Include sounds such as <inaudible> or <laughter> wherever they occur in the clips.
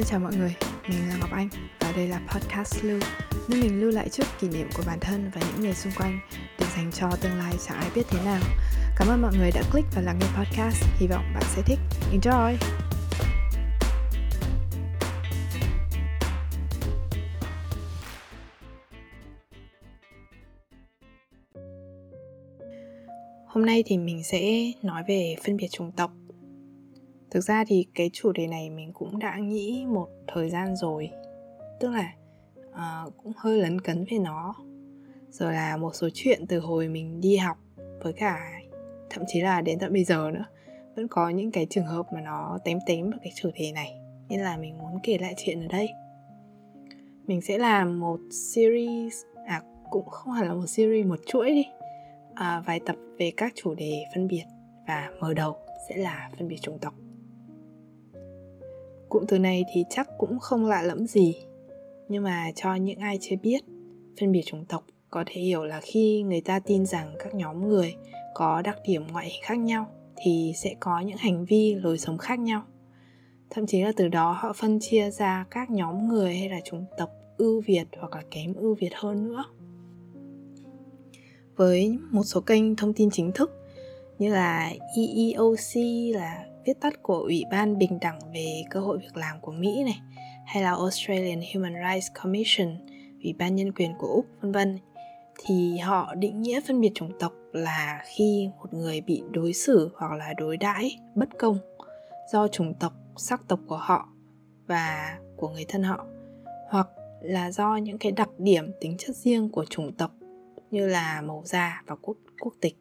Xin chào mọi người, mình là Ngọc Anh và đây là podcast Lưu Nơi mình lưu lại chút kỷ niệm của bản thân và những người xung quanh để dành cho tương lai chẳng ai biết thế nào. Cảm ơn mọi người đã click và lắng nghe podcast, hy vọng bạn sẽ thích. Enjoy! Hôm nay thì mình sẽ nói về phân biệt chủng tộc thực ra thì cái chủ đề này mình cũng đã nghĩ một thời gian rồi. Tức là uh, cũng hơi lấn cấn về nó. Rồi là một số chuyện từ hồi mình đi học với cả thậm chí là đến tận bây giờ nữa vẫn có những cái trường hợp mà nó tém tém vào cái chủ đề này. Nên là mình muốn kể lại chuyện ở đây. Mình sẽ làm một series à cũng không hẳn là một series một chuỗi đi. À, vài tập về các chủ đề phân biệt và mở đầu sẽ là phân biệt chủng tộc. Cụm từ này thì chắc cũng không lạ lẫm gì, nhưng mà cho những ai chưa biết, phân biệt chủng tộc có thể hiểu là khi người ta tin rằng các nhóm người có đặc điểm ngoại hình khác nhau thì sẽ có những hành vi lối sống khác nhau. Thậm chí là từ đó họ phân chia ra các nhóm người hay là chủng tộc ưu việt hoặc là kém ưu việt hơn nữa. Với một số kênh thông tin chính thức như là EEOC là viết tắt của Ủy ban Bình đẳng về cơ hội việc làm của Mỹ này hay là Australian Human Rights Commission, Ủy ban nhân quyền của Úc vân vân. Thì họ định nghĩa phân biệt chủng tộc là khi một người bị đối xử hoặc là đối đãi bất công do chủng tộc, sắc tộc của họ và của người thân họ hoặc là do những cái đặc điểm tính chất riêng của chủng tộc như là màu da và quốc quốc tịch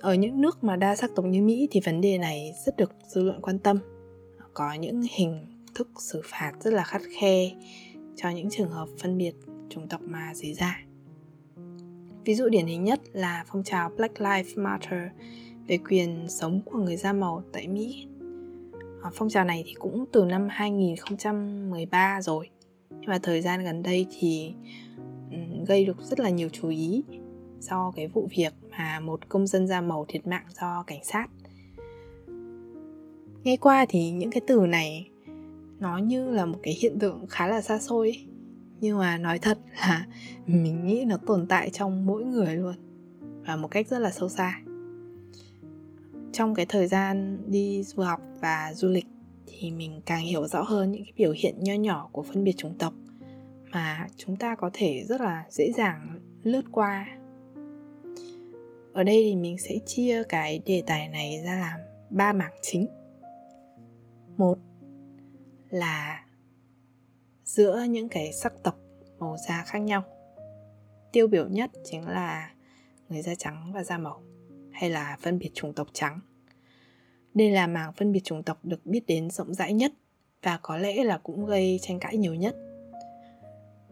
ở những nước mà đa sắc tộc như Mỹ thì vấn đề này rất được dư luận quan tâm. Có những hình thức xử phạt rất là khắt khe cho những trường hợp phân biệt chủng tộc mà xảy ra. Dạ. Ví dụ điển hình nhất là phong trào Black Lives Matter về quyền sống của người da màu tại Mỹ. Ờ, phong trào này thì cũng từ năm 2013 rồi. Nhưng mà thời gian gần đây thì gây được rất là nhiều chú ý do cái vụ việc mà một công dân da màu thiệt mạng do cảnh sát. Nghe qua thì những cái từ này nó như là một cái hiện tượng khá là xa xôi nhưng mà nói thật là mình nghĩ nó tồn tại trong mỗi người luôn, và một cách rất là sâu xa. Trong cái thời gian đi du học và du lịch thì mình càng hiểu rõ hơn những cái biểu hiện nho nhỏ của phân biệt chủng tộc mà chúng ta có thể rất là dễ dàng lướt qua ở đây thì mình sẽ chia cái đề tài này ra làm ba mảng chính. Một là giữa những cái sắc tộc màu da khác nhau. Tiêu biểu nhất chính là người da trắng và da màu, hay là phân biệt chủng tộc trắng. Đây là mảng phân biệt chủng tộc được biết đến rộng rãi nhất và có lẽ là cũng gây tranh cãi nhiều nhất.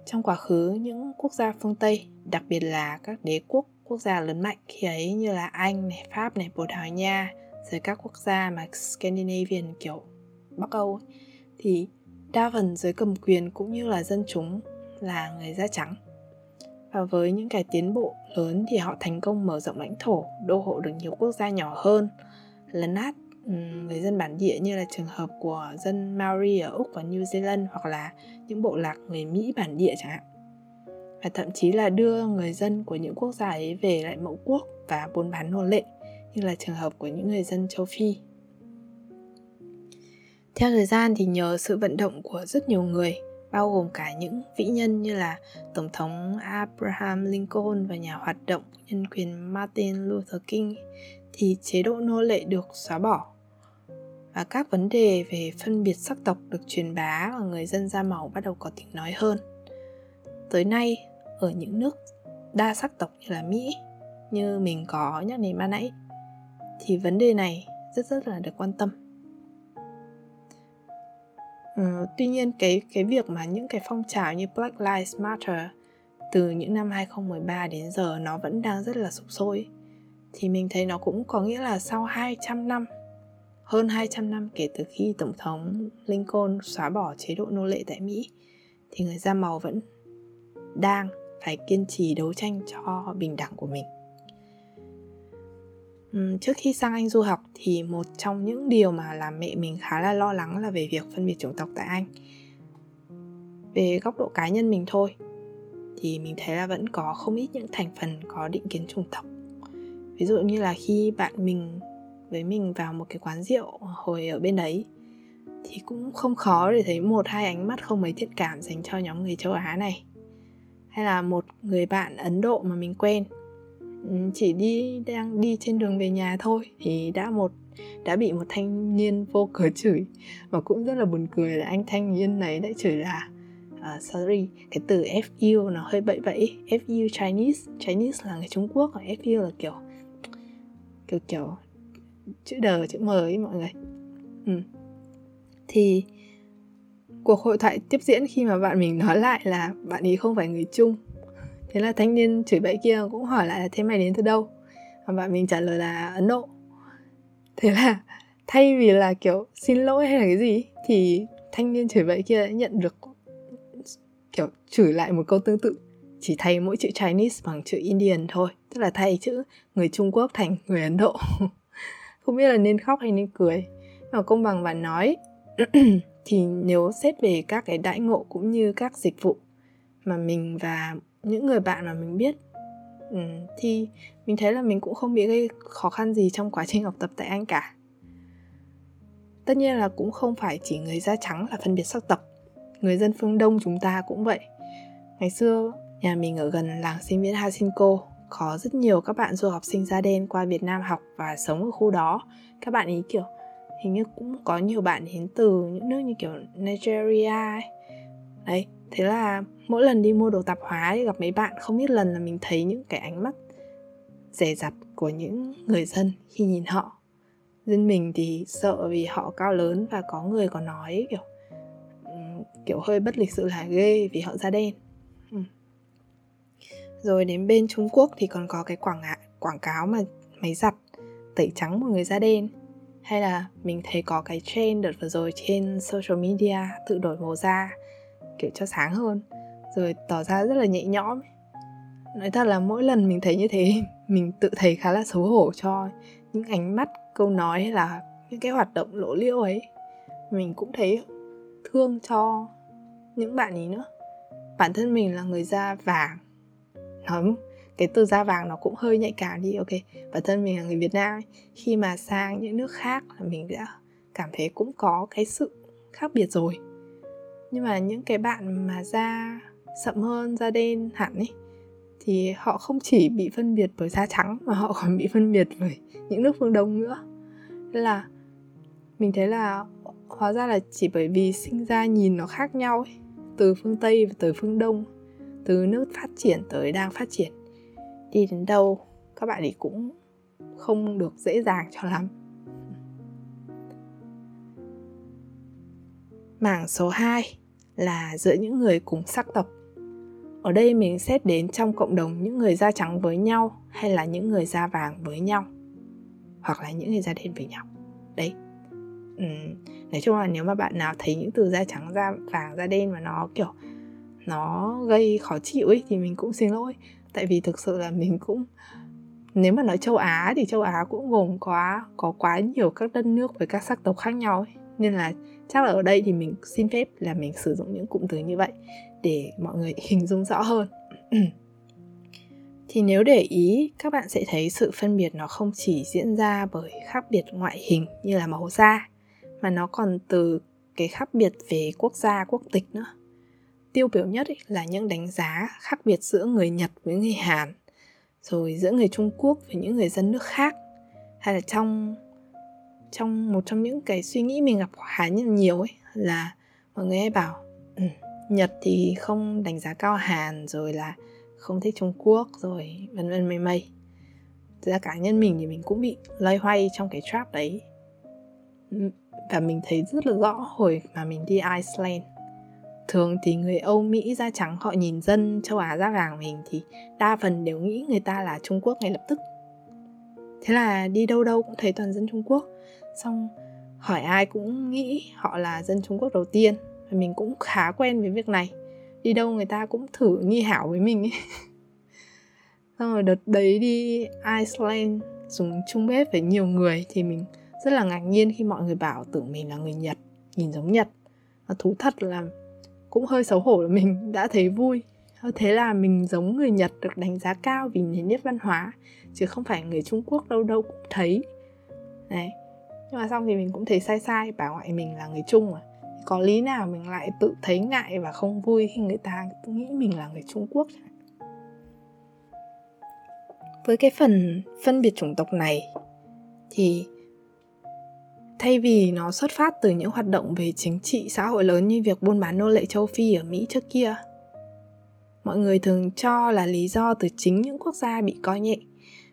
Trong quá khứ, những quốc gia phương tây, đặc biệt là các đế quốc quốc gia lớn mạnh khi ấy như là Anh này, Pháp này, Bồ Đào Nha rồi các quốc gia mà Scandinavian kiểu Bắc Âu ấy, thì đa phần giới cầm quyền cũng như là dân chúng là người da trắng. Và với những cái tiến bộ lớn thì họ thành công mở rộng lãnh thổ đô hộ được nhiều quốc gia nhỏ hơn lấn át người dân bản địa như là trường hợp của dân Maori ở Úc và New Zealand hoặc là những bộ lạc người Mỹ bản địa chẳng hạn và thậm chí là đưa người dân của những quốc gia ấy về lại mẫu quốc và buôn bán nô lệ như là trường hợp của những người dân châu Phi. Theo thời gian thì nhờ sự vận động của rất nhiều người, bao gồm cả những vĩ nhân như là Tổng thống Abraham Lincoln và nhà hoạt động nhân quyền Martin Luther King thì chế độ nô lệ được xóa bỏ và các vấn đề về phân biệt sắc tộc được truyền bá và người dân da màu bắt đầu có tiếng nói hơn. Tới nay, ở những nước đa sắc tộc như là Mỹ như mình có nhắc đến ban nãy thì vấn đề này rất rất là được quan tâm. Ừ, tuy nhiên cái cái việc mà những cái phong trào như Black Lives Matter từ những năm 2013 đến giờ nó vẫn đang rất là sụp sôi thì mình thấy nó cũng có nghĩa là sau 200 năm hơn 200 năm kể từ khi Tổng thống Lincoln xóa bỏ chế độ nô lệ tại Mỹ thì người da màu vẫn đang phải kiên trì đấu tranh cho bình đẳng của mình. Trước khi sang anh du học thì một trong những điều mà làm mẹ mình khá là lo lắng là về việc phân biệt chủng tộc tại anh. Về góc độ cá nhân mình thôi, thì mình thấy là vẫn có không ít những thành phần có định kiến chủng tộc. Ví dụ như là khi bạn mình, với mình vào một cái quán rượu hồi ở bên đấy, thì cũng không khó để thấy một hai ánh mắt không mấy thiện cảm dành cho nhóm người châu Á này hay là một người bạn Ấn Độ mà mình quen. Ừ, chỉ đi đang đi trên đường về nhà thôi thì đã một đã bị một thanh niên vô cớ chửi. Và cũng rất là buồn cười là anh thanh niên này đã chửi là uh, sorry cái từ FU nó hơi bậy bậy. FU Chinese Chinese là người Trung Quốc còn FU là kiểu kiểu kiểu chữ đờ chữ m ấy mọi người. Ừ. thì cuộc hội thoại tiếp diễn khi mà bạn mình nói lại là bạn ấy không phải người Trung thế là thanh niên chửi bậy kia cũng hỏi lại là, thế mày đến từ đâu? Và bạn mình trả lời là, Ấn Độ. Thế là thay vì là kiểu, xin lỗi hay là cái gì? thì thanh niên chửi bậy kia đã nhận được kiểu chửi lại một câu tương tự. Chỉ thay mỗi chữ Chinese bằng chữ Indian thôi, tức là thay chữ người Trung Quốc thành người Ấn Độ. <laughs> Không biết là nên khóc hay nên cười mà công bằng và nói <clears throat> thì nếu xét về các cái đãi ngộ cũng như các dịch vụ mà mình và những người bạn mà mình biết ừ, thì mình thấy là mình cũng không bị gây khó khăn gì trong quá trình học tập tại Anh cả. Tất nhiên là cũng không phải chỉ người da trắng là phân biệt sắc tộc người dân phương Đông chúng ta cũng vậy. Ngày xưa, nhà mình ở gần làng sinh viên Hasinko, có rất nhiều các bạn du học sinh da đen qua Việt Nam học và sống ở khu đó. Các bạn ý kiểu hình như cũng có nhiều bạn đến từ những nước như kiểu Nigeria ấy. Đấy, thế là mỗi lần đi mua đồ tạp hóa thì gặp mấy bạn không biết lần là mình thấy những cái ánh mắt rẻ rặt của những người dân khi nhìn họ. Dân mình thì sợ vì họ cao lớn và có người có nói kiểu kiểu hơi bất lịch sự là ghê vì họ da đen ừ. rồi đến bên Trung Quốc thì còn có cái quảng quảng cáo mà máy giặt tẩy trắng một người da đen hay là mình thấy có cái trend đợt vừa rồi trên social media tự đổi màu da, kiểu cho sáng hơn, rồi tỏ ra rất là nhẹ nhõm nói thật là mỗi lần mình thấy như thế, <laughs> mình tự thấy khá là xấu hổ cho những ánh mắt, câu nói hay là những cái hoạt động lỗ liễu ấy. Mình cũng thấy thương cho những bạn ấy nữa. Bản thân mình là người da vàng nói cái từ da vàng nó cũng hơi nhạy cảm đi, ok. Bản thân mình là người Việt Nam khi mà sang những nước khác là mình đã cảm thấy cũng có cái sự khác biệt rồi. Nhưng mà những cái bạn mà da sậm hơn, da đen hẳn ấy, thì họ không chỉ bị phân biệt bởi da trắng mà họ còn bị phân biệt bởi những nước phương đông nữa. Nên là mình thấy là hóa ra là chỉ bởi vì sinh ra nhìn nó khác nhau ấy, từ phương tây và từ phương đông, từ nước phát triển tới đang phát triển đi đến đâu các bạn ấy cũng không được dễ dàng cho lắm. Mảng số 2 là giữa những người cùng sắc tộc. Ở đây mình xét đến trong cộng đồng những người da trắng với nhau hay là những người da vàng với nhau hoặc là những người da đen với nhau. Đấy ừ, nói chung là nếu mà bạn nào thấy những từ da trắng da vàng da đen mà nó kiểu nó gây khó chịu ấy thì mình cũng xin lỗi tại vì thực sự là mình cũng, nếu mà nói châu Á thì châu Á cũng gồm quá, có quá nhiều các đất nước với các sắc tộc khác nhau ấy. nên là chắc là ở đây thì mình xin phép là mình sử dụng những cụm từ như vậy để mọi người <laughs> hình dung rõ hơn <clears throat> thì nếu để ý, các bạn sẽ thấy sự phân biệt nó không chỉ diễn ra bởi khác biệt ngoại hình như là màu da, mà nó còn từ cái khác biệt về quốc gia, quốc tịch nữa tiêu biểu nhất ý, là những đánh giá khác biệt giữa người nhật với người hàn rồi giữa người trung quốc với những người dân nước khác. Hay là trong trong một trong những cái suy nghĩ mình gặp khá nhiều ấy là mọi người hay bảo ừ, nhật thì không đánh giá cao hàn rồi là không thích trung quốc rồi vân vân mây mây. Thực ra cá nhân mình thì mình cũng bị loay hoay trong cái trap đấy. Và mình thấy rất là rõ hồi mà mình đi Iceland thường thì người Âu Mỹ da trắng họ nhìn dân châu Á da vàng mình thì đa phần đều nghĩ người ta là Trung Quốc ngay lập tức. Thế là đi đâu đâu cũng thấy toàn dân Trung Quốc. Xong hỏi ai cũng nghĩ họ là dân Trung Quốc đầu tiên. Và mình cũng khá quen với việc này. Đi đâu người ta cũng thử nghi hảo với mình ấy. <laughs> Xong rồi đợt đấy đi Iceland dùng chung bếp với nhiều người thì mình rất là ngạc nhiên khi mọi người bảo tưởng mình là người Nhật, nhìn giống Nhật. Và thú thật là cũng hơi xấu hổ là mình đã thấy vui. Ờ, thế là mình giống người Nhật được đánh giá cao vì nền nếp văn hóa, chứ không phải người Trung Quốc đâu đâu cũng thấy. Đấy. Nhưng mà xong thì mình cũng thấy sai sai, bảo ngoại mình là người Trung mà có lý nào mình lại tự thấy ngại và không vui khi người ta nghĩ mình là người Trung Quốc với cái phần phân biệt chủng tộc này, thì thay vì nó xuất phát từ những hoạt động về chính trị xã hội lớn như việc buôn bán nô lệ châu Phi ở Mỹ trước kia mọi người thường cho là lý do từ chính những quốc gia bị coi nhẹ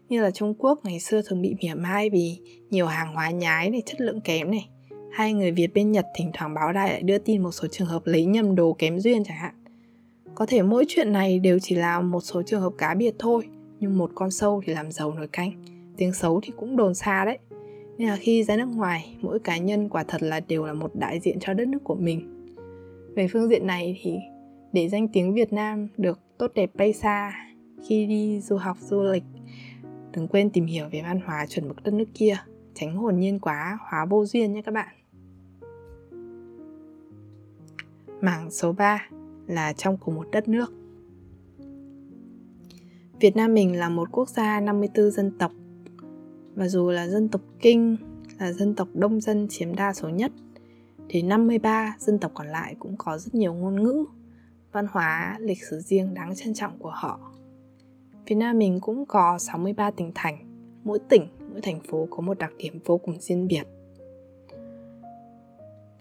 như là Trung Quốc ngày xưa thường bị mỉa mai vì nhiều hàng hóa nhái này chất lượng kém này hay người Việt bên Nhật thỉnh thoảng báo đài lại đưa tin một số trường hợp lấy nhầm đồ kém duyên chẳng hạn. Có thể mỗi chuyện này đều chỉ là một số trường hợp cá biệt thôi, nhưng một con sâu thì làm giàu nổi canh, tiếng xấu thì cũng đồn xa đấy. Nên là khi ra nước ngoài, mỗi cá nhân quả thật là đều là một đại diện cho đất nước của mình. Về phương diện này thì để danh tiếng Việt Nam được tốt đẹp bay xa khi đi du học du lịch, đừng quên tìm hiểu về văn hóa chuẩn mực đất nước kia, tránh hồn nhiên quá, hóa vô duyên nhé các bạn. Mảng số 3 là trong cùng một đất nước. Việt Nam mình là một quốc gia 54 dân tộc và dù là dân tộc Kinh là dân tộc đông dân chiếm đa số nhất thì 53 dân tộc còn lại cũng có rất nhiều ngôn ngữ, văn hóa, lịch sử riêng đáng trân trọng của họ. Việt Nam mình cũng có 63 tỉnh thành, mỗi tỉnh, mỗi thành phố có một đặc điểm vô cùng riêng biệt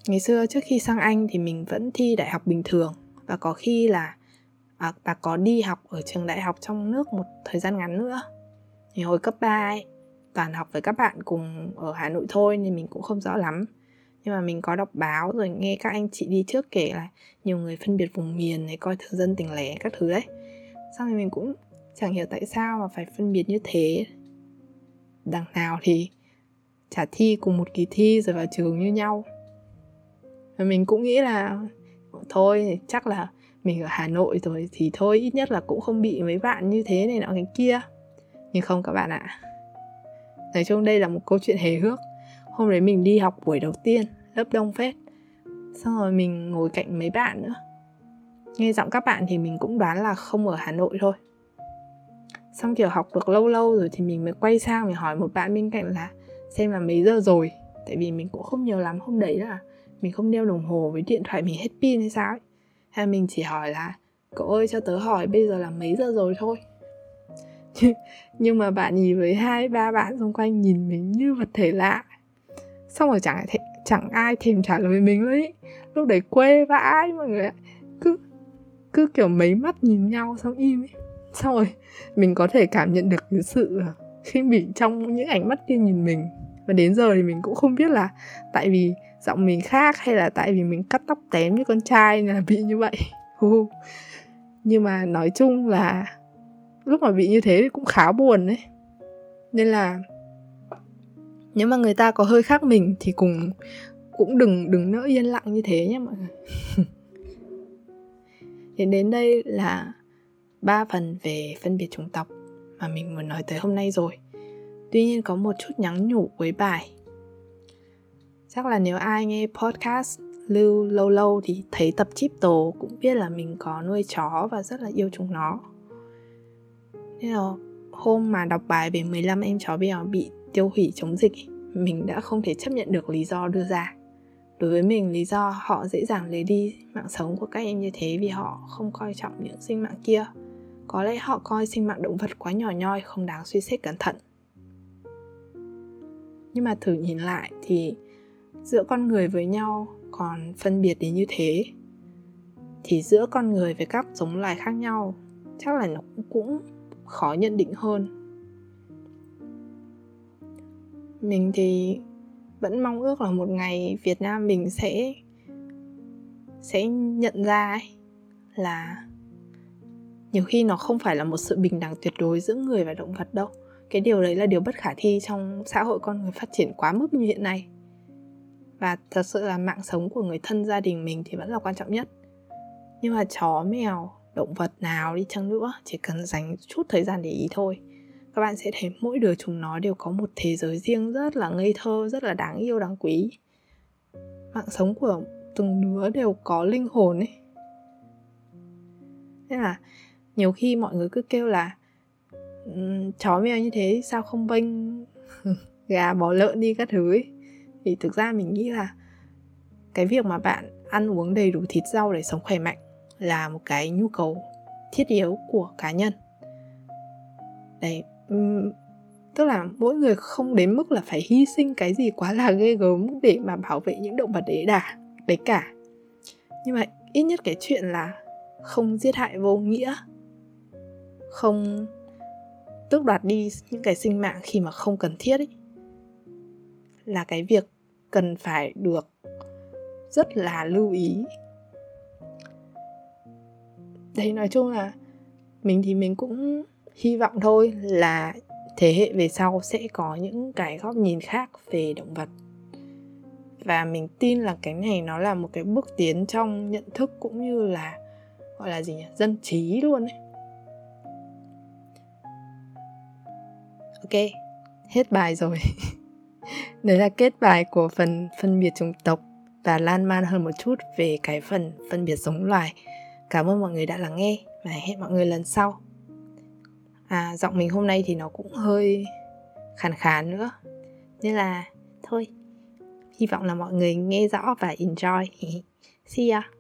ngày xưa trước khi sang anh thì mình vẫn thi đại học bình thường và có khi là à, và có đi học ở trường đại học trong nước một thời gian ngắn nữa thì hồi cấp 3 ấy toàn học với các bạn cùng ở Hà Nội thôi nên mình cũng không rõ lắm. Nhưng mà mình có đọc báo rồi nghe các anh chị đi trước kể là nhiều người phân biệt vùng miền này, coi thường dân tỉnh lẻ các thứ đấy xong rồi mình cũng chẳng hiểu tại sao mà phải phân biệt như thế. Đằng nào thì trả thi cùng một kỳ thi rồi vào trường như nhau. Và mình cũng nghĩ là, thôi, chắc là mình ở Hà Nội rồi thì thôi, ít nhất là cũng không bị mấy bạn như thế này nọ, cái kia. Nhưng không các bạn ạ nói chung đây là một câu chuyện hề hước. Hôm đấy mình đi học buổi đầu tiên, lớp đông phết. Xong rồi mình ngồi cạnh mấy bạn nữa. Nghe giọng các bạn thì mình cũng đoán là không ở Hà Nội thôi. Xong kiểu học được lâu lâu rồi thì mình mới quay sang mình hỏi một bạn bên cạnh là xem là mấy giờ rồi? Tại vì mình cũng không nhớ lắm hôm đấy là mình không đeo đồng hồ với điện thoại mình hết pin hay sao ấy. Hay mình chỉ hỏi là, cậu ơi, cho tớ hỏi bây giờ là mấy giờ rồi thôi? <laughs> nhưng mà bạn nhìn với hai ba bạn xung quanh nhìn mình như vật thể lạ. Xong rồi chẳng thể, chẳng ai thèm trả lời mình ấy, lúc đấy quê vãi mọi người ạ. Cứ cứ kiểu mấy mắt nhìn nhau xong im ấy xong rồi mình có thể cảm nhận được cái sự à, khi bị trong những ánh mắt kia nhìn mình. Và đến giờ thì mình cũng không biết là tại vì giọng mình khác hay là tại vì mình cắt tóc tém như con trai là bị như vậy. <laughs> Nhưng mà nói chung là lúc mà bị như thế thì cũng khá buồn đấy nên là nếu mà người ta có hơi khác mình thì cùng, cũng đừng đừng nỡ yên lặng như thế nhé mọi người. <laughs> Thì đến đây là ba phần về phân biệt chủng tộc mà mình muốn nói tới hôm nay rồi. Tuy nhiên có một chút nhắn nhủ cuối bài. Chắc là nếu ai nghe podcast lưu lâu lâu thì thấy tập chip tổ cũng biết là mình có nuôi chó và rất là yêu chúng nó thế là hôm mà đọc bài về 15 em chó mèo bị tiêu hủy chống dịch mình đã không thể chấp nhận được lý do đưa ra. Đối với mình, lý do họ dễ dàng lấy đi mạng sống của các em như thế vì họ không coi trọng những sinh mạng kia. Có lẽ họ coi sinh mạng động vật quá nhỏ nhoi, không đáng suy xét cẩn thận. Nhưng mà thử nhìn lại thì giữa con người với nhau còn phân biệt đến như thế, thì giữa con người với các giống loài khác nhau chắc là nó cũng khó nhận định hơn. Mình thì vẫn mong ước là một ngày Việt Nam mình sẽ sẽ nhận ra ấy, là nhiều khi nó không phải là một sự bình đẳng tuyệt đối giữa người và động vật đâu. Cái điều đấy là điều bất khả thi trong xã hội con người phát triển quá mức như hiện nay. Và thật sự là mạng sống của người thân gia đình mình thì vẫn là quan trọng nhất. Nhưng mà chó mèo động vật nào đi chăng nữa, chỉ cần dành chút thời gian để ý thôi. Các bạn sẽ thấy mỗi đứa chúng nó đều có một thế giới riêng rất là ngây thơ, rất là đáng yêu, đáng quý. Mạng sống của từng đứa đều có linh hồn ấy. Nên là nhiều khi mọi người cứ kêu là chó mèo như thế sao không bênh? <laughs> Gà bò lợn đi các thứ ấy. Thì thực ra mình nghĩ là cái việc mà bạn ăn uống đầy đủ thịt rau để sống khỏe mạnh là một cái nhu cầu thiết yếu của cá nhân. Đấy tức là mỗi người không đến mức là phải hy sinh cái gì quá là ghê gớm để mà bảo vệ những động vật đấy đà đấy cả. Nhưng mà ít nhất cái chuyện là không giết hại vô nghĩa, không tước đoạt đi những cái sinh mạng khi mà không cần thiết ấy, là cái việc cần phải được rất là lưu ý đấy, nói chung là mình thì mình cũng hy vọng thôi là thế hệ về sau sẽ có những cái góc nhìn khác về động vật. Và mình tin là cái này nó là một cái bước tiến trong nhận thức cũng như là, gọi là gì nhỉ, dân trí luôn ấy. Ok, hết bài rồi. <laughs> Đấy là kết bài của phần phân biệt chủng tộc và lan man hơn một chút về cái phần phân biệt giống loài cảm ơn mọi người đã lắng nghe và hẹn mọi người lần sau. À giọng mình hôm nay thì nó cũng hơi khàn khàn nữa. Nên là thôi, hy vọng là mọi người nghe rõ và enjoy. <laughs> See ya.